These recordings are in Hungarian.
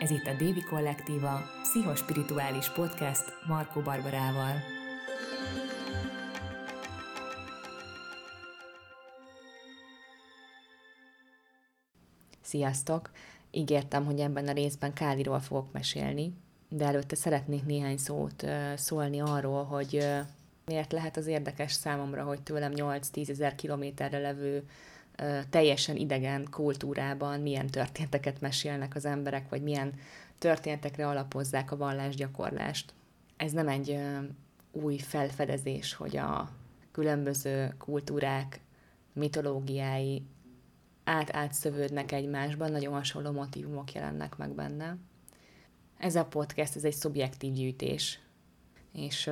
Ez itt a Dévi Kollektíva, pszichospirituális podcast Markó Barbarával. Sziasztok! Ígértem, hogy ebben a részben Káliról fogok mesélni, de előtte szeretnék néhány szót szólni arról, hogy miért lehet az érdekes számomra, hogy tőlem 8-10 ezer kilométerre levő teljesen idegen kultúrában milyen történeteket mesélnek az emberek, vagy milyen történetekre alapozzák a vallásgyakorlást. Ez nem egy új felfedezés, hogy a különböző kultúrák mitológiái át-átszövődnek egymásban, nagyon hasonló motivumok jelennek meg benne. Ez a podcast, ez egy szubjektív gyűjtés, és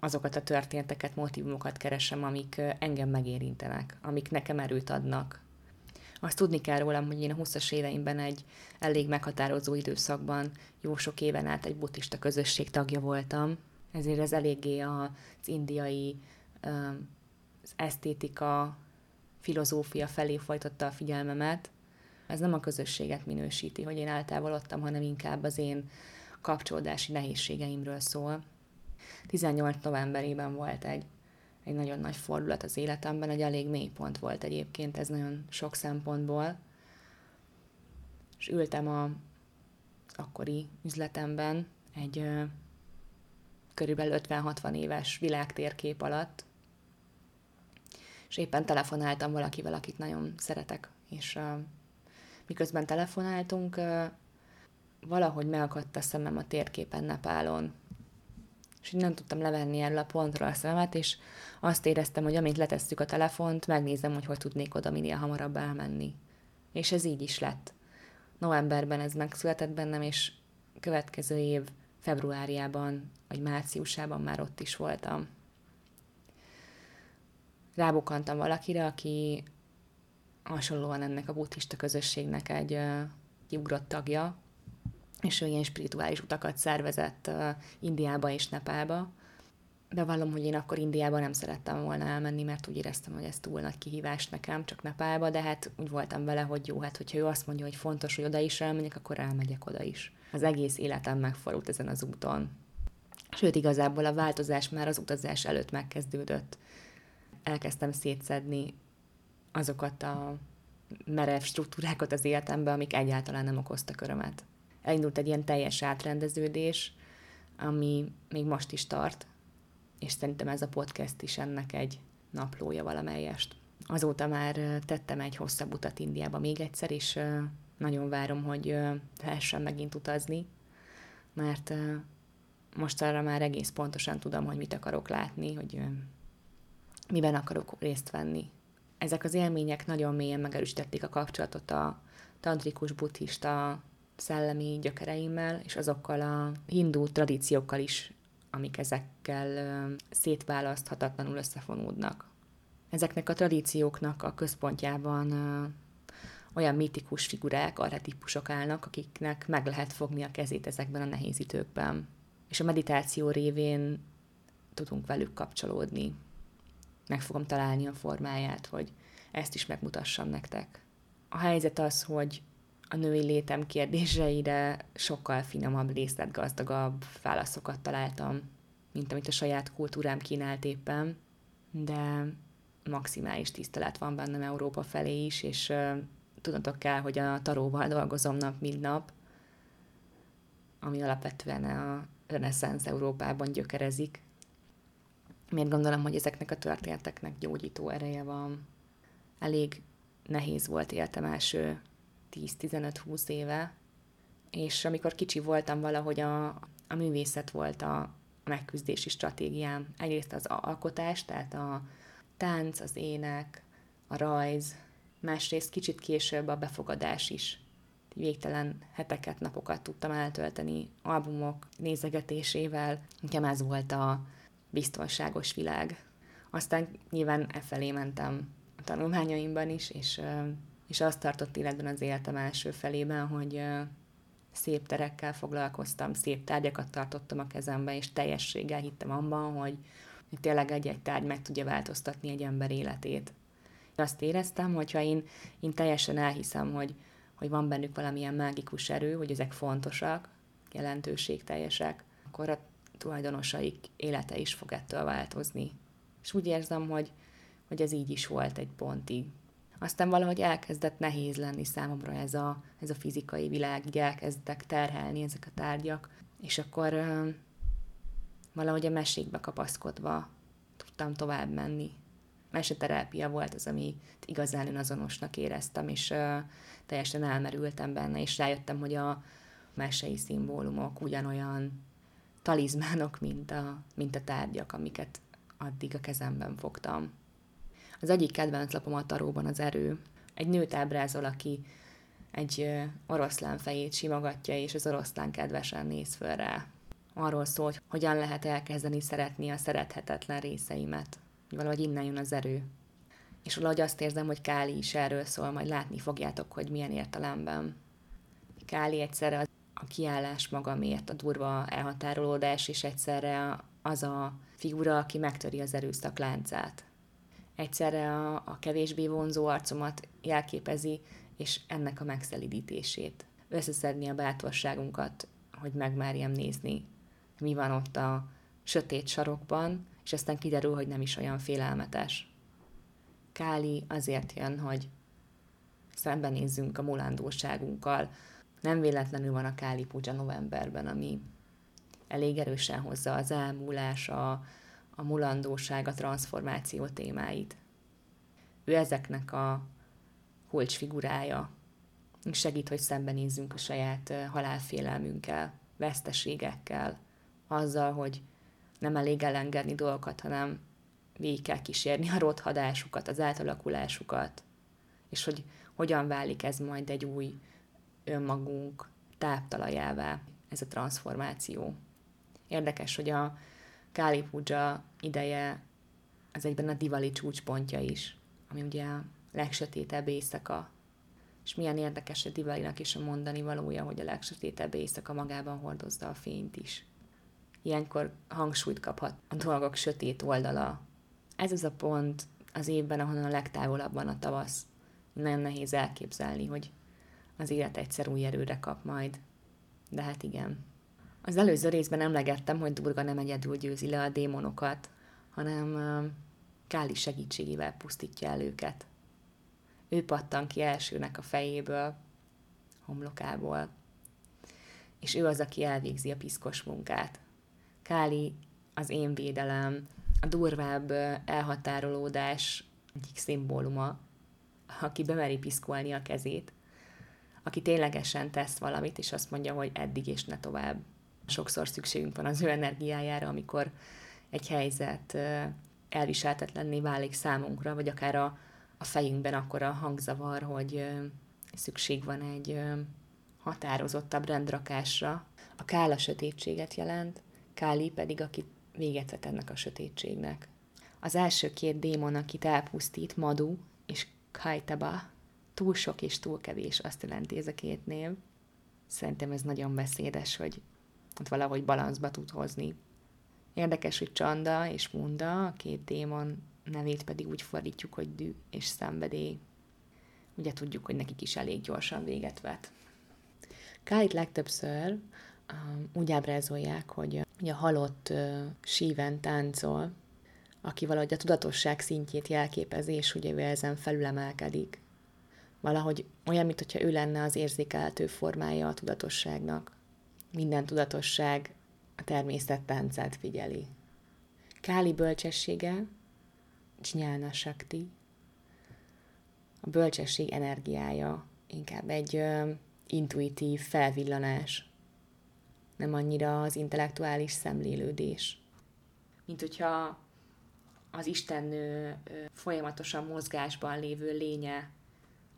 azokat a történeteket, motivumokat keresem, amik engem megérintenek, amik nekem erőt adnak. Azt tudni kell rólam, hogy én a 20-as éveimben egy elég meghatározó időszakban jó sok éven át egy buddhista közösség tagja voltam, ezért ez eléggé az indiai az esztétika, filozófia felé folytotta a figyelmemet. Ez nem a közösséget minősíti, hogy én eltávolodtam, hanem inkább az én kapcsolódási nehézségeimről szól. 18 novemberében volt egy, egy nagyon nagy fordulat az életemben, egy elég mély pont volt egyébként, ez nagyon sok szempontból. És ültem a akkori üzletemben egy ö, körülbelül 50-60 éves világtérkép alatt, és éppen telefonáltam valakivel, akit nagyon szeretek, és uh, miközben telefonáltunk, uh, valahogy megakadt a szemem a térképen Nepálon, és így nem tudtam levenni erről a pontról a szememet, és azt éreztem, hogy amint letesszük a telefont, megnézem, hogy hogy tudnék oda minél hamarabb elmenni. És ez így is lett. Novemberben ez megszületett bennem, és következő év februárjában, vagy márciusában már ott is voltam. Rábukantam valakire, aki hasonlóan ennek a buddhista közösségnek egy kiugrott tagja, és ő ilyen spirituális utakat szervezett uh, Indiába és Nepálba. Bevallom, hogy én akkor Indiába nem szerettem volna elmenni, mert úgy éreztem, hogy ez túl nagy kihívás nekem, csak Nepálba, de hát úgy voltam vele, hogy jó, hát hogyha ő azt mondja, hogy fontos, hogy oda is elmegyek, akkor elmegyek oda is. Az egész életem megfordult ezen az úton. Sőt, igazából a változás már az utazás előtt megkezdődött. Elkezdtem szétszedni azokat a merev struktúrákat az életemben, amik egyáltalán nem okoztak örömet elindult egy ilyen teljes átrendeződés, ami még most is tart, és szerintem ez a podcast is ennek egy naplója valamelyest. Azóta már tettem egy hosszabb utat Indiába még egyszer, és nagyon várom, hogy lehessen megint utazni, mert most arra már egész pontosan tudom, hogy mit akarok látni, hogy miben akarok részt venni. Ezek az élmények nagyon mélyen megerősítették a kapcsolatot a tantrikus buddhista szellemi gyökereimmel, és azokkal a hindu tradíciókkal is, amik ezekkel szétválaszthatatlanul összefonódnak. Ezeknek a tradícióknak a központjában olyan mítikus figurák, arhetipusok állnak, akiknek meg lehet fogni a kezét ezekben a nehéz időkben. És a meditáció révén tudunk velük kapcsolódni. Meg fogom találni a formáját, hogy ezt is megmutassam nektek. A helyzet az, hogy a női létem kérdéseire sokkal finomabb, részletgazdagabb válaszokat találtam, mint amit a saját kultúrám kínált éppen, de maximális tisztelet van bennem Európa felé is, és uh, tudatok kell, hogy a taróval dolgozom nap, mint nap, ami alapvetően a reneszánsz Európában gyökerezik. Miért gondolom, hogy ezeknek a történeteknek gyógyító ereje van. Elég nehéz volt életem első 10-15-20 éve, és amikor kicsi voltam, valahogy a, a művészet volt a, a megküzdési stratégiám. Egyrészt az alkotás, tehát a tánc, az ének, a rajz, másrészt kicsit később a befogadás is. Végtelen heteket, napokat tudtam eltölteni albumok nézegetésével, nekem ez volt a biztonságos világ. Aztán nyilván e felé mentem a tanulmányaimban is, és és azt tartott életben az életem első felében, hogy szép terekkel foglalkoztam, szép tárgyakat tartottam a kezemben, és teljességgel hittem abban, hogy tényleg egy-egy tárgy meg tudja változtatni egy ember életét. Azt éreztem, hogyha én, én teljesen elhiszem, hogy, hogy van bennük valamilyen mágikus erő, hogy ezek fontosak, jelentőségteljesek, akkor a tulajdonosaik élete is fog ettől változni. És úgy érzem, hogy, hogy ez így is volt egy pontig. Aztán valahogy elkezdett nehéz lenni számomra ez a, ez a fizikai világ, így elkezdtek terhelni ezek a tárgyak, és akkor ö, valahogy a mesékbe kapaszkodva tudtam tovább menni. Meseterápia volt az, ami igazán önazonosnak éreztem, és ö, teljesen elmerültem benne, és rájöttem, hogy a mesei szimbólumok ugyanolyan talizmánok, mint a, mint a tárgyak, amiket addig a kezemben fogtam. Az egyik kedvenc lapom a taróban az erő. Egy nőt ábrázol, aki egy oroszlán fejét simogatja, és az oroszlán kedvesen néz föl rá. Arról szól, hogy hogyan lehet elkezdeni szeretni a szerethetetlen részeimet. Valahogy innen jön az erő. És valahogy azt érzem, hogy Káli is erről szól, majd látni fogjátok, hogy milyen értelemben. Káli egyszerre a kiállás magamért, a durva elhatárolódás, és egyszerre az a figura, aki megtöri az erőszak láncát. Egyszerre a, a kevésbé vonzó arcomat jelképezi, és ennek a megszelidítését. Összeszedni a bátorságunkat, hogy megmárjam nézni, mi van ott a sötét sarokban, és aztán kiderül, hogy nem is olyan félelmetes. Káli azért jön, hogy szembenézzünk a mulandóságunkkal. Nem véletlenül van a Káli Puja novemberben, ami elég erősen hozza az elmúlás, a, a mulandóság, a transformáció témáit. Ő ezeknek a kulcsfigurája, segít, hogy szembenézzünk a saját halálfélelmünkkel, veszteségekkel, azzal, hogy nem elég elengedni dolgokat, hanem végig kell kísérni a rothadásukat, az átalakulásukat, és hogy hogyan válik ez majd egy új önmagunk táptalajává, ez a transformáció. Érdekes, hogy a Káli Puja ideje az egyben a Divali csúcspontja is, ami ugye a legsötétebb éjszaka. És milyen érdekes a Divalinak is a mondani valója, hogy a legsötétebb éjszaka magában hordozza a fényt is. Ilyenkor hangsúlyt kaphat a dolgok sötét oldala. Ez az a pont az évben, ahonnan a legtávolabban a tavasz. Nem nehéz elképzelni, hogy az élet egyszer új erőre kap majd. De hát igen. Az előző részben emlegettem, hogy Durga nem egyedül győzi le a démonokat, hanem Káli segítségével pusztítja el őket. Ő pattan ki elsőnek a fejéből, homlokából, és ő az, aki elvégzi a piszkos munkát. Káli az én védelem, a durvább elhatárolódás egyik szimbóluma, aki bemeri piszkolni a kezét, aki ténylegesen tesz valamit, és azt mondja, hogy eddig és ne tovább. Sokszor szükségünk van az ő energiájára, amikor egy helyzet elviseltetlenné válik számunkra, vagy akár a, a fejünkben akkor a hangzavar, hogy szükség van egy határozottabb rendrakásra. A kála sötétséget jelent, Káli pedig, aki véget vet ennek a sötétségnek. Az első két démon, akit elpusztít, Madu és Kaitaba, túl sok és túl kevés, azt jelenti ez a két név. Szerintem ez nagyon beszédes, hogy ott valahogy balanszba tud hozni. Érdekes, hogy Csanda és Munda, a két démon nevét pedig úgy fordítjuk, hogy dű és szenvedély. Ugye tudjuk, hogy nekik is elég gyorsan véget vet. Kálit legtöbbször um, úgy ábrázolják, hogy a halott uh, síven táncol, aki valahogy a tudatosság szintjét jelképezi, és ugye ő ezen felülemelkedik. Valahogy olyan, mintha ő lenne az érzékelhető formája a tudatosságnak. Minden tudatosság a természet táncát figyeli. Káli bölcsessége, Jnana Shakti, a bölcsesség energiája, inkább egy ö, intuitív felvillanás, nem annyira az intellektuális szemlélődés. Mint hogyha az Istennő folyamatosan mozgásban lévő lénye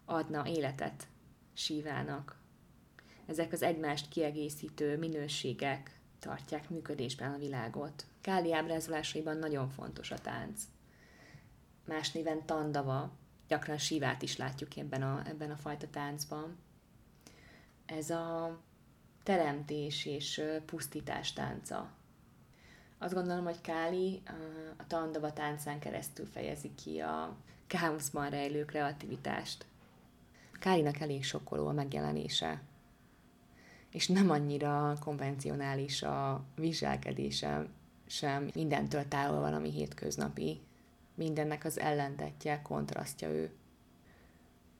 adna életet sívának. Ezek az egymást kiegészítő minőségek tartják működésben a világot. Káli ábrázolásaiban nagyon fontos a tánc. Más néven tandava, gyakran sívát is látjuk ebben a, ebben a fajta táncban. Ez a teremtés és pusztítás tánca. Azt gondolom, hogy Káli a tandava táncán keresztül fejezi ki a káoszban rejlő kreativitást. Kálinak elég sokkoló a megjelenése, és nem annyira konvencionális a viselkedése sem, mindentől távol van, ami hétköznapi. Mindennek az ellentetje, kontrasztja ő.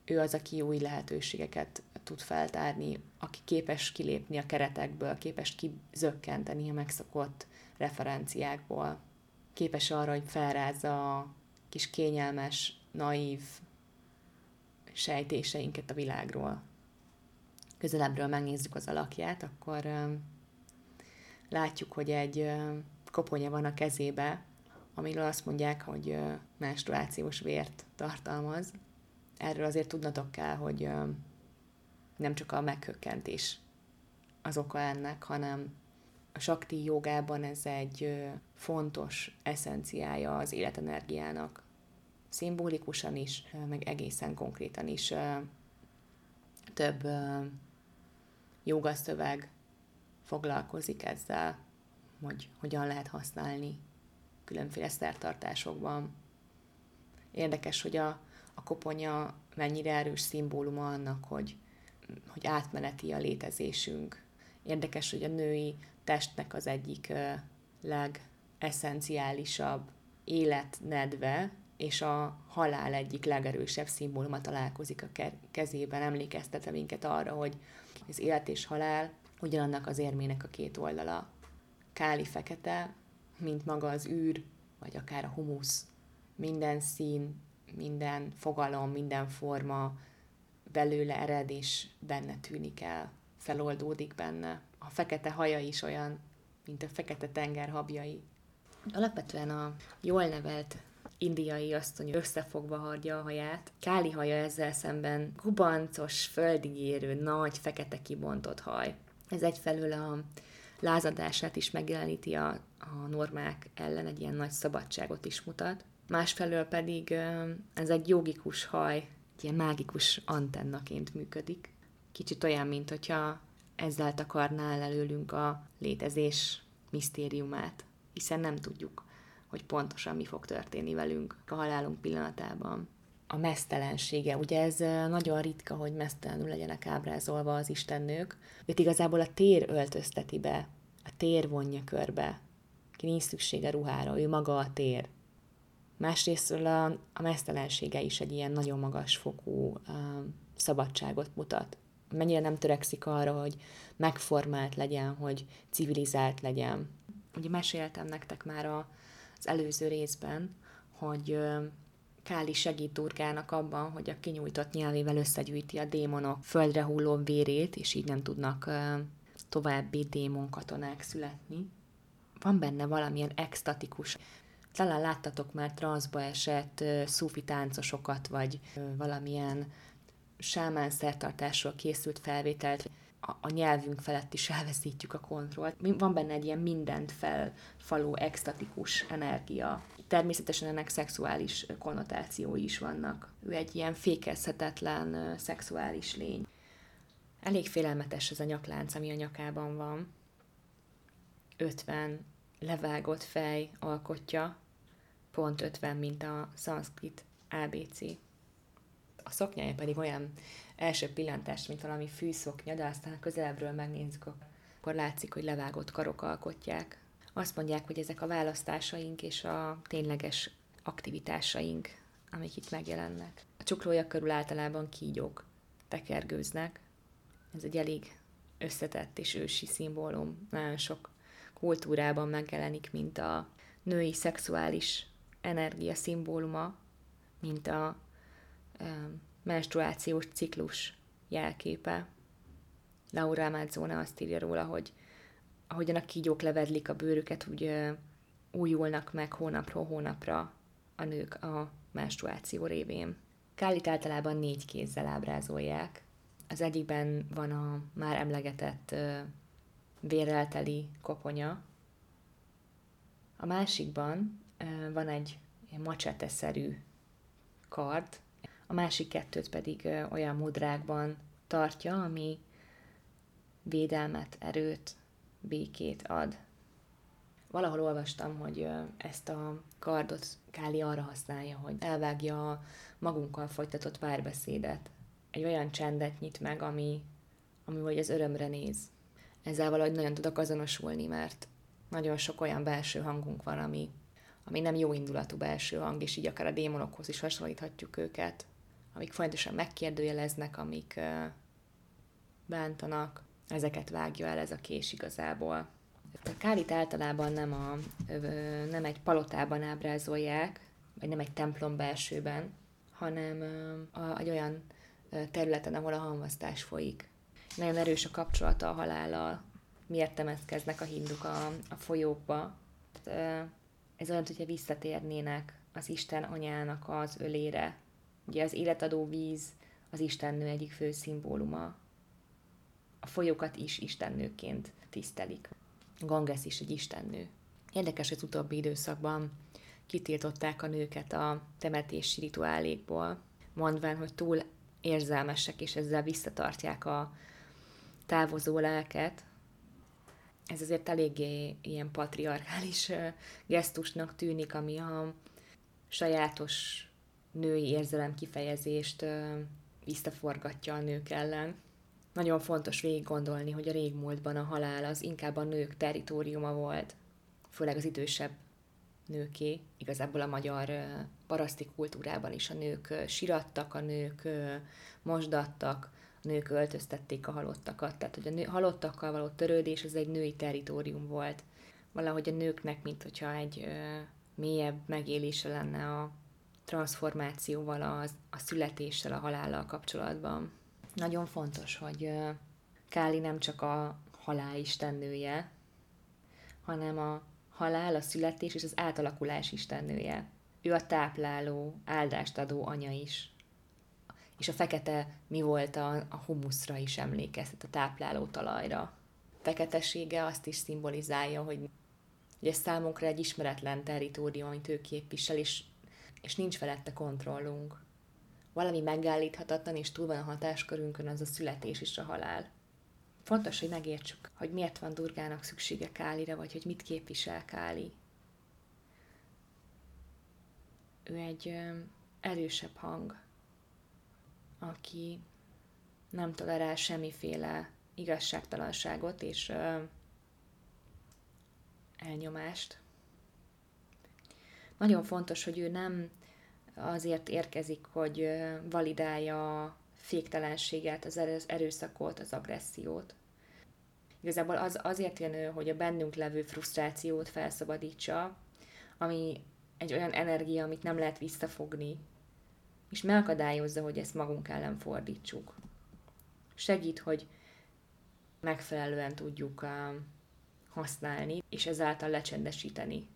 Ő az, aki új lehetőségeket tud feltárni, aki képes kilépni a keretekből, képes kizökkenteni a megszokott referenciákból, képes arra, hogy felrázza a kis kényelmes, naív sejtéseinket a világról. Közelebbről megnézzük az alakját, akkor látjuk, hogy egy koponya van a kezébe, amiről azt mondják, hogy menstruációs vért tartalmaz. Erről azért tudnatok kell, hogy nem csak a meghökkentés az oka ennek, hanem a sakti jogában ez egy fontos eszenciája az életenergiának. Szimbolikusan is, meg egészen konkrétan is több jogaszöveg foglalkozik ezzel, hogy hogyan lehet használni különféle szertartásokban. Érdekes, hogy a, a koponya mennyire erős szimbóluma annak, hogy, hogy átmeneti a létezésünk. Érdekes, hogy a női testnek az egyik legesszenciálisabb életnedve, és a halál egyik legerősebb szimbóluma találkozik a kezében, emlékeztetve minket arra, hogy az élet és halál ugyanannak az érmének a két oldala. Káli fekete, mint maga az űr, vagy akár a humusz. Minden szín, minden fogalom, minden forma belőle ered, és benne tűnik el, feloldódik benne. A fekete haja is olyan, mint a fekete tenger habjai. Alapvetően a jól nevelt indiai asszony összefogva hordja a haját. Káli haja ezzel szemben kubancos, földig érő, nagy, fekete kibontott haj. Ez egyfelől a lázadását is megjeleníti a, a normák ellen, egy ilyen nagy szabadságot is mutat. Másfelől pedig ez egy jogikus haj, egy ilyen mágikus antennaként működik. Kicsit olyan, mint hogyha ezzel takarná el előlünk a létezés misztériumát, hiszen nem tudjuk, hogy pontosan mi fog történni velünk a halálunk pillanatában. A mesztelensége, ugye ez nagyon ritka, hogy mesztelenül legyenek ábrázolva az istennők, őt igazából a tér öltözteti be, a tér vonja körbe, ki nincs szüksége ruhára, ő maga a tér. Másrésztről a, a mesztelensége is egy ilyen nagyon magas fokú uh, szabadságot mutat. Mennyire nem törekszik arra, hogy megformált legyen, hogy civilizált legyen. Ugye meséltem nektek már a, az előző részben, hogy Káli segít Durgának abban, hogy a kinyújtott nyelvével összegyűjti a démonok földre hulló vérét, és így nem tudnak további démon katonák születni. Van benne valamilyen extatikus talán láttatok már transzba esett szufi táncosokat, vagy valamilyen sámán szertartásról készült felvételt, a, a nyelvünk felett is elveszítjük a kontrollt. Van benne egy ilyen mindent felfaló, extatikus energia. Természetesen ennek szexuális konnotációi is vannak. Ő egy ilyen fékezhetetlen szexuális lény. Elég félelmetes ez a nyaklánc, ami a nyakában van. 50 levágott fej alkotja, pont 50, mint a szanszkrit ABC. A szoknyája pedig olyan első pillantás, mint valami fűszoknya, de aztán közelebbről megnézzük, akkor látszik, hogy levágott karok alkotják. Azt mondják, hogy ezek a választásaink és a tényleges aktivitásaink, amik itt megjelennek. A csuklója körül általában kígyók tekergőznek. Ez egy elég összetett és ősi szimbólum. Nagyon sok kultúrában megjelenik, mint a női szexuális energia szimbóluma, mint a menstruációs ciklus jelképe. Laura Amazzone azt írja róla, hogy ahogyan a kígyók levedlik a bőrüket, úgy újulnak meg hónapról hónapra a nők a menstruáció révén. Kálit általában négy kézzel ábrázolják. Az egyikben van a már emlegetett vérrelteli koponya, a másikban van egy macseteszerű kard, a másik kettőt pedig olyan mudrákban tartja, ami védelmet, erőt, békét ad. Valahol olvastam, hogy ezt a kardot Káli arra használja, hogy elvágja a magunkkal folytatott párbeszédet. egy olyan csendet nyit meg, ami, ami vagy az örömre néz. Ezzel valahogy nagyon tudok azonosulni, mert nagyon sok olyan belső hangunk van, ami, ami nem jó indulatú belső hang, és így akár a démonokhoz is hasonlíthatjuk őket, amik folyamatosan megkérdőjeleznek, amik bántanak, ezeket vágja el ez a kés igazából. A kálit általában nem, a, nem egy palotában ábrázolják, vagy nem egy templom belsőben, hanem egy olyan területen, ahol a hamvasztás folyik. Nagyon erős a kapcsolata a halállal. Miért temetkeznek a hinduk a, a folyókba? Ez olyan, hogyha visszatérnének az Isten anyának az ölére. Ugye az életadó víz az Istennő egyik fő szimbóluma. A folyókat is istennőként tisztelik. Ganges is egy istennő. Érdekes, hogy az utóbbi időszakban kitiltották a nőket a temetési rituálékból, mondván, hogy túl érzelmesek, és ezzel visszatartják a távozó lelket. Ez azért eléggé ilyen patriarchális gesztusnak tűnik, ami a sajátos női érzelem kifejezést visszaforgatja a nők ellen. Nagyon fontos végig gondolni, hogy a régmúltban a halál az inkább a nők teritoriuma volt, főleg az idősebb nőké. Igazából a magyar paraszti kultúrában is a nők sirattak, a nők mosdattak, a nők öltöztették a halottakat. Tehát, hogy a nő, halottakkal való törődés az egy női teritorium volt. Valahogy a nőknek, mint hogyha egy mélyebb megélése lenne a transformációval, az, a születéssel, a halállal kapcsolatban. Nagyon fontos, hogy Káli nem csak a halál istennője, hanem a halál, a születés és az átalakulás istennője. Ő a tápláló, áldást adó anya is. És a fekete mi volt a, a humuszra is emlékeztet, a tápláló talajra. Feketesége azt is szimbolizálja, hogy ez számunkra egy ismeretlen territórium, amit ő képvisel, és, és nincs felette kontrollunk. Valami megállíthatatlan, és túl van a hatáskörünkön, az a születés és a halál. Fontos, hogy megértsük, hogy miért van Durgának szüksége Kálira, vagy hogy mit képvisel Káli. Ő egy erősebb hang, aki nem tolerál semmiféle igazságtalanságot és elnyomást. Nagyon fontos, hogy ő nem azért érkezik, hogy validálja a féktelenséget, az erőszakot, az agressziót. Igazából az, azért jön ő, hogy a bennünk levő frusztrációt felszabadítsa, ami egy olyan energia, amit nem lehet visszafogni, és megakadályozza, hogy ezt magunk ellen fordítsuk. Segít, hogy megfelelően tudjuk használni, és ezáltal lecsendesíteni.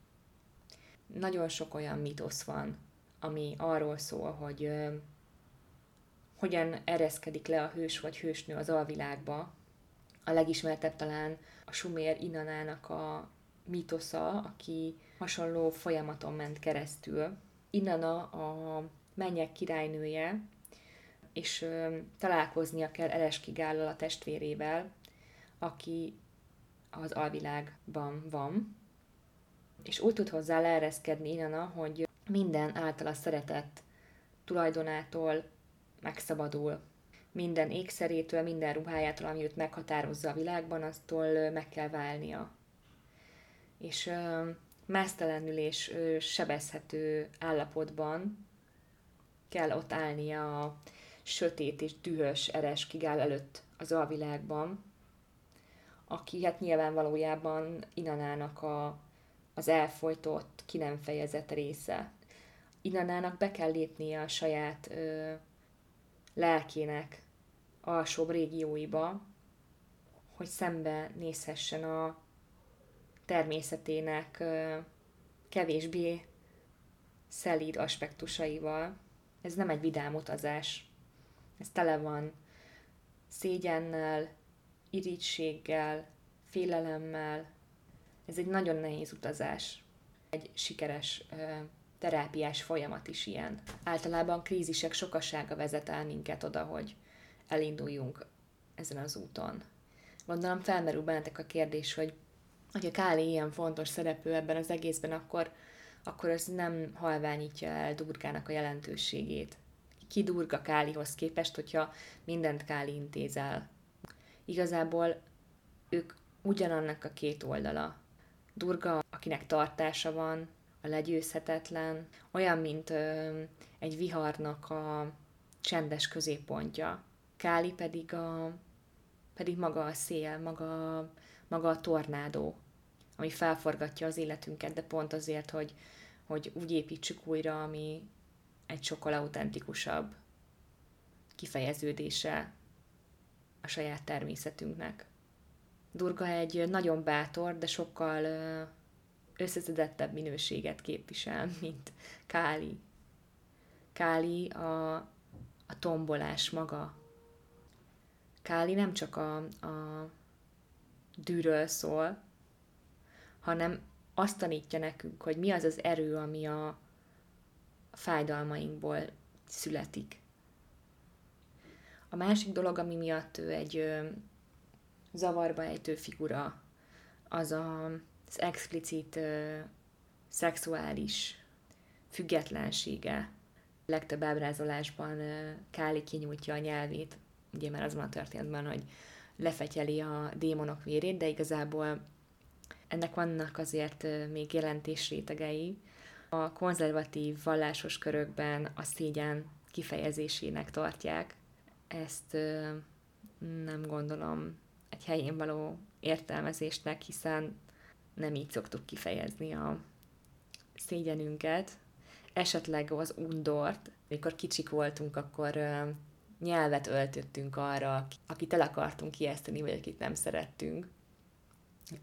Nagyon sok olyan mitosz van, ami arról szól, hogy hogyan ereszkedik le a hős vagy hősnő az alvilágba. A legismertebb talán a Sumér Inanának a mitosza, aki hasonló folyamaton ment keresztül. Inana a mennyek királynője, és ö, találkoznia kell Ereskigállal a testvérével, aki az alvilágban van, és úgy tud hozzá leereszkedni Inana, hogy minden általa szeretett tulajdonától megszabadul. Minden ékszerétől, minden ruhájától, ami őt meghatározza a világban, aztól meg kell válnia. És ö, másztelenül és ö, sebezhető állapotban kell ott állnia a sötét és dühös eres kigál előtt az alvilágban, aki hát nyilván valójában Inanának a, az elfolytott, ki nem fejezett része. Inanának be kell lépnie a saját ö, lelkének alsóbb régióiba, hogy szembe nézhessen a természetének kevésbé szelíd aspektusaival. Ez nem egy vidám utazás. Ez tele van szégyennel, irítséggel, félelemmel. Ez egy nagyon nehéz utazás. Egy sikeres terápiás folyamat is ilyen. Általában krízisek sokasága vezet el minket oda, hogy elinduljunk ezen az úton. Gondolom felmerül bennetek a kérdés, hogy hogy a Káli ilyen fontos szereplő ebben az egészben, akkor, akkor ez nem halványítja el Durgának a jelentőségét. ki Durga Kálihoz képest, hogyha mindent Káli intézel. Igazából ők ugyanannak a két oldala. Durga, akinek tartása van, a legyőzhetetlen, olyan, mint ö, egy viharnak a csendes középpontja. Káli pedig, a, pedig maga a szél, maga, maga a tornádó, ami felforgatja az életünket, de pont azért, hogy, hogy úgy építsük újra, ami egy sokkal autentikusabb kifejeződése a saját természetünknek. Durga egy nagyon bátor, de sokkal összeszedettebb minőséget képvisel, mint Káli. Káli a, a tombolás maga. Káli nem csak a, a dűről szól, hanem azt tanítja nekünk, hogy mi az az erő, ami a fájdalmainkból születik. A másik dolog, ami miatt ő egy zavarba ejtő figura, az a, az explicit ö, szexuális függetlensége. Legtöbb ábrázolásban ö, Káli kinyújtja a nyelvét, ugye már az van a történetben, hogy lefetyeli a démonok vérét, de igazából ennek vannak azért még jelentésrétegei. A konzervatív vallásos körökben a szégyen kifejezésének tartják. Ezt nem gondolom egy helyén való értelmezésnek, hiszen nem így szoktuk kifejezni a szégyenünket. Esetleg az undort, amikor kicsik voltunk, akkor nyelvet öltöttünk arra, akit el akartunk ijeszteni, vagy akit nem szerettünk.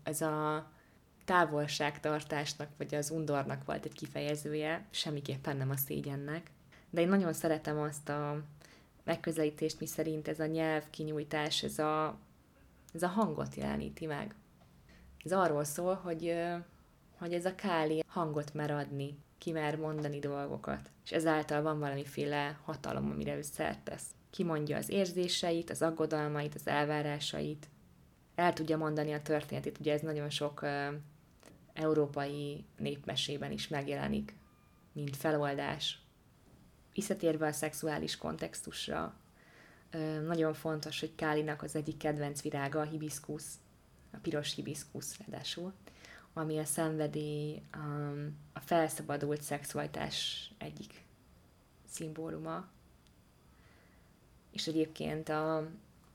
Ez a távolságtartásnak, vagy az undornak volt egy kifejezője, semmiképpen nem a szégyennek. De én nagyon szeretem azt a megközelítést, mi szerint ez a nyelvkinyújtás, ez a, ez a hangot jeleníti meg. Ez arról szól, hogy, hogy ez a káli hangot mer adni, ki mer mondani dolgokat, és ezáltal van valamiféle hatalom, amire ő szert tesz. Kimondja az érzéseit, az aggodalmait, az elvárásait, el tudja mondani a történetét. Ugye ez nagyon sok európai népmesében is megjelenik, mint feloldás. Visszatérve a szexuális kontextusra, nagyon fontos, hogy Kálinak az egyik kedvenc virága a hibiszkusz, a piros hibiszkusz ráadásul, ami a szenvedély, um, a felszabadult szexualitás egyik szimbóluma. És egyébként a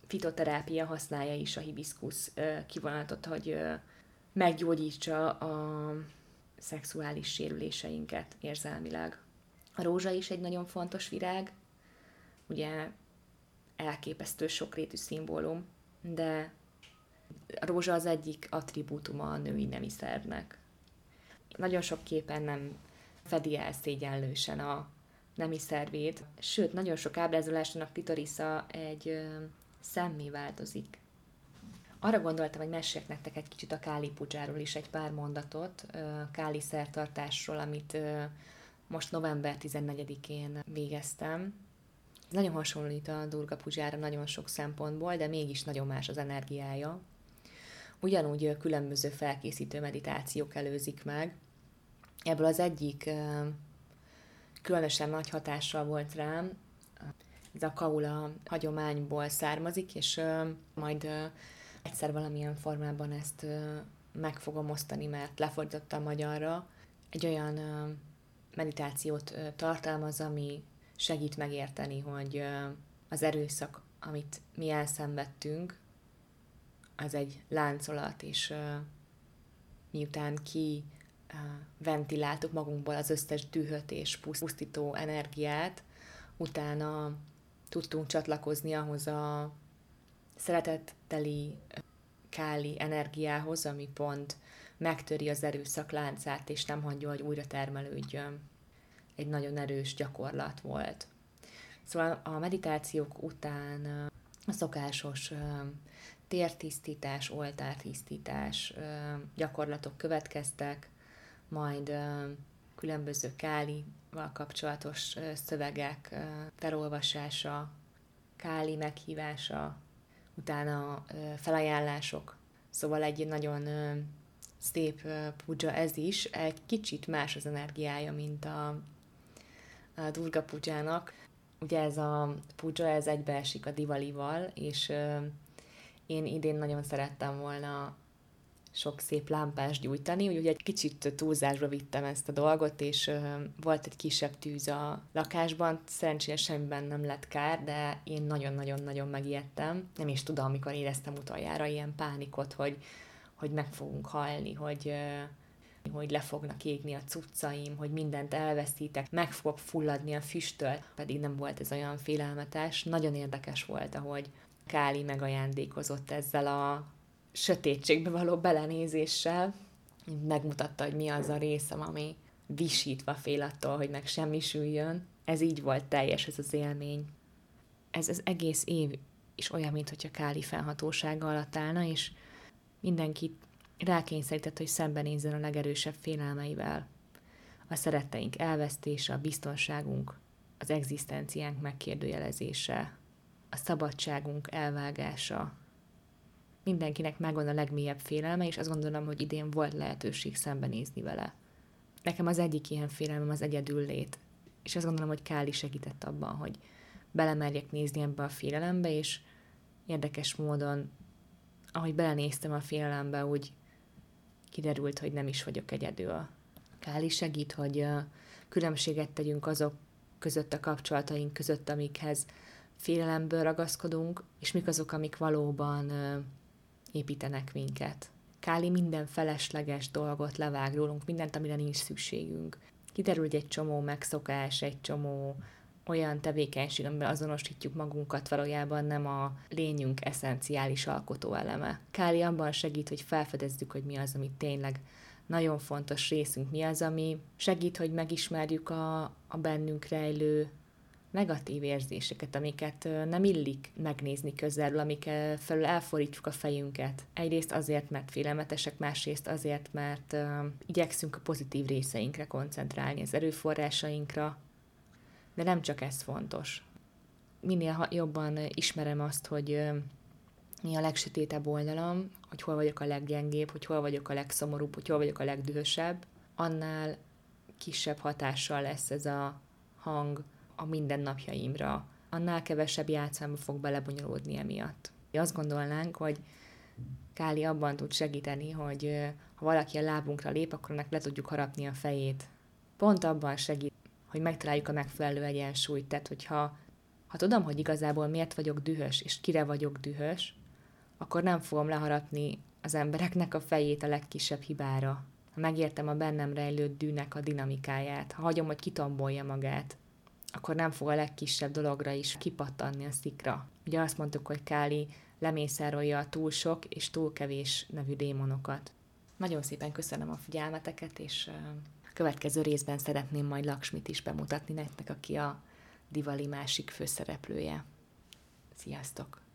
fitoterápia használja is a hibiszkusz kivonatot, hogy meggyógyítsa a szexuális sérüléseinket érzelmileg. A rózsa is egy nagyon fontos virág, ugye elképesztő sokrétű szimbólum, de a rózsa az egyik attribútuma a női nemi szervnek. Nagyon sok képen nem fedi el szégyenlősen a nemi szervét, sőt, nagyon sok ábrázolásban a klitorisza egy szemmé változik. Arra gondoltam, hogy meséljek nektek egy kicsit a Káli Pudzsáról is egy pár mondatot, Káli szertartásról, amit most november 14-én végeztem. Nagyon hasonlít a Durga Pudzsára nagyon sok szempontból, de mégis nagyon más az energiája. Ugyanúgy különböző felkészítő meditációk előzik meg. Ebből az egyik különösen nagy hatással volt rám, ez a kaula hagyományból származik, és majd egyszer valamilyen formában ezt meg fogom osztani, mert lefordítottam magyarra. Egy olyan meditációt tartalmaz, ami segít megérteni, hogy az erőszak, amit mi elszenvedtünk, az egy láncolat, és miután ki ventiláltuk magunkból az összes dühöt és pusztító energiát, utána tudtunk csatlakozni ahhoz a szeretetteli káli energiához, ami pont megtöri az erőszak láncát, és nem hagyja, hogy újra termelődjön. Egy nagyon erős gyakorlat volt. Szóval a meditációk után a szokásos tértisztítás, oltártisztítás gyakorlatok következtek, majd különböző kálival kapcsolatos szövegek felolvasása, káli meghívása, utána felajánlások. Szóval egy nagyon szép pudzsa ez is, egy kicsit más az energiája, mint a, a Durga pudzsának. ugye ez a puja, ez egybeesik a divalival, és én idén nagyon szerettem volna sok szép lámpás gyújtani, úgyhogy egy kicsit túlzásba vittem ezt a dolgot, és volt egy kisebb tűz a lakásban, szerencsére semmiben nem lett kár, de én nagyon-nagyon-nagyon megijedtem. Nem is tudom, amikor éreztem utoljára ilyen pánikot, hogy, hogy meg fogunk halni, hogy hogy le fognak égni a cuccaim, hogy mindent elveszítek, meg fogok fulladni a füsttől, pedig nem volt ez olyan félelmetes. Nagyon érdekes volt, ahogy Káli megajándékozott ezzel a sötétségbe való belenézéssel, megmutatta, hogy mi az a részem, ami visítva fél attól, hogy meg semmisüljön. Ez így volt teljes, ez az élmény. Ez az egész év is olyan, mintha Káli felhatósága alatt állna, és mindenkit rákényszerített, hogy szembenézzen a legerősebb félelmeivel. A szeretteink elvesztése, a biztonságunk, az egzisztenciánk megkérdőjelezése, a szabadságunk elvágása. Mindenkinek megvan a legmélyebb félelme, és azt gondolom, hogy idén volt lehetőség szembenézni vele. Nekem az egyik ilyen félelmem az egyedüllét, és azt gondolom, hogy Káli segített abban, hogy belemerjek nézni ebbe a félelembe, és érdekes módon, ahogy belenéztem a félelembe, úgy kiderült, hogy nem is vagyok egyedül. Káli segít, hogy különbséget tegyünk azok között a kapcsolataink között, amikhez félelemből ragaszkodunk, és mik azok, amik valóban építenek minket. Káli minden felesleges dolgot levág rólunk, mindent, amire nincs szükségünk. Kiderül egy csomó megszokás, egy csomó olyan tevékenység, amiben azonosítjuk magunkat, valójában nem a lényünk eszenciális alkotó eleme. Káli abban segít, hogy felfedezzük, hogy mi az, ami tényleg nagyon fontos részünk, mi az, ami segít, hogy megismerjük a, a bennünk rejlő negatív érzéseket, amiket nem illik megnézni közelről, amik felül elforítjuk a fejünket. Egyrészt azért, mert félelmetesek, másrészt azért, mert igyekszünk a pozitív részeinkre koncentrálni, az erőforrásainkra, de nem csak ez fontos. Minél jobban ismerem azt, hogy mi a legsötétebb oldalam, hogy hol vagyok a leggyengébb, hogy hol vagyok a legszomorúbb, hogy hol vagyok a legdühösebb, annál kisebb hatással lesz ez a hang a mindennapjaimra, annál kevesebb játszámba fog belebonyolódni emiatt. Azt gondolnánk, hogy Káli abban tud segíteni, hogy ha valaki a lábunkra lép, akkor annak le tudjuk harapni a fejét. Pont abban segít, hogy megtaláljuk a megfelelő egyensúlyt. Tehát, hogyha ha tudom, hogy igazából miért vagyok dühös, és kire vagyok dühös, akkor nem fogom leharapni az embereknek a fejét a legkisebb hibára. Ha megértem a bennem rejlő dűnek a dinamikáját, ha hagyom, hogy kitombolja magát, akkor nem fog a legkisebb dologra is kipattanni a szikra. Ugye azt mondtuk, hogy Káli lemészárolja a túl sok és túl kevés nevű démonokat. Nagyon szépen köszönöm a figyelmeteket, és következő részben szeretném majd Laksmit is bemutatni nektek, aki a Divali másik főszereplője. Sziasztok!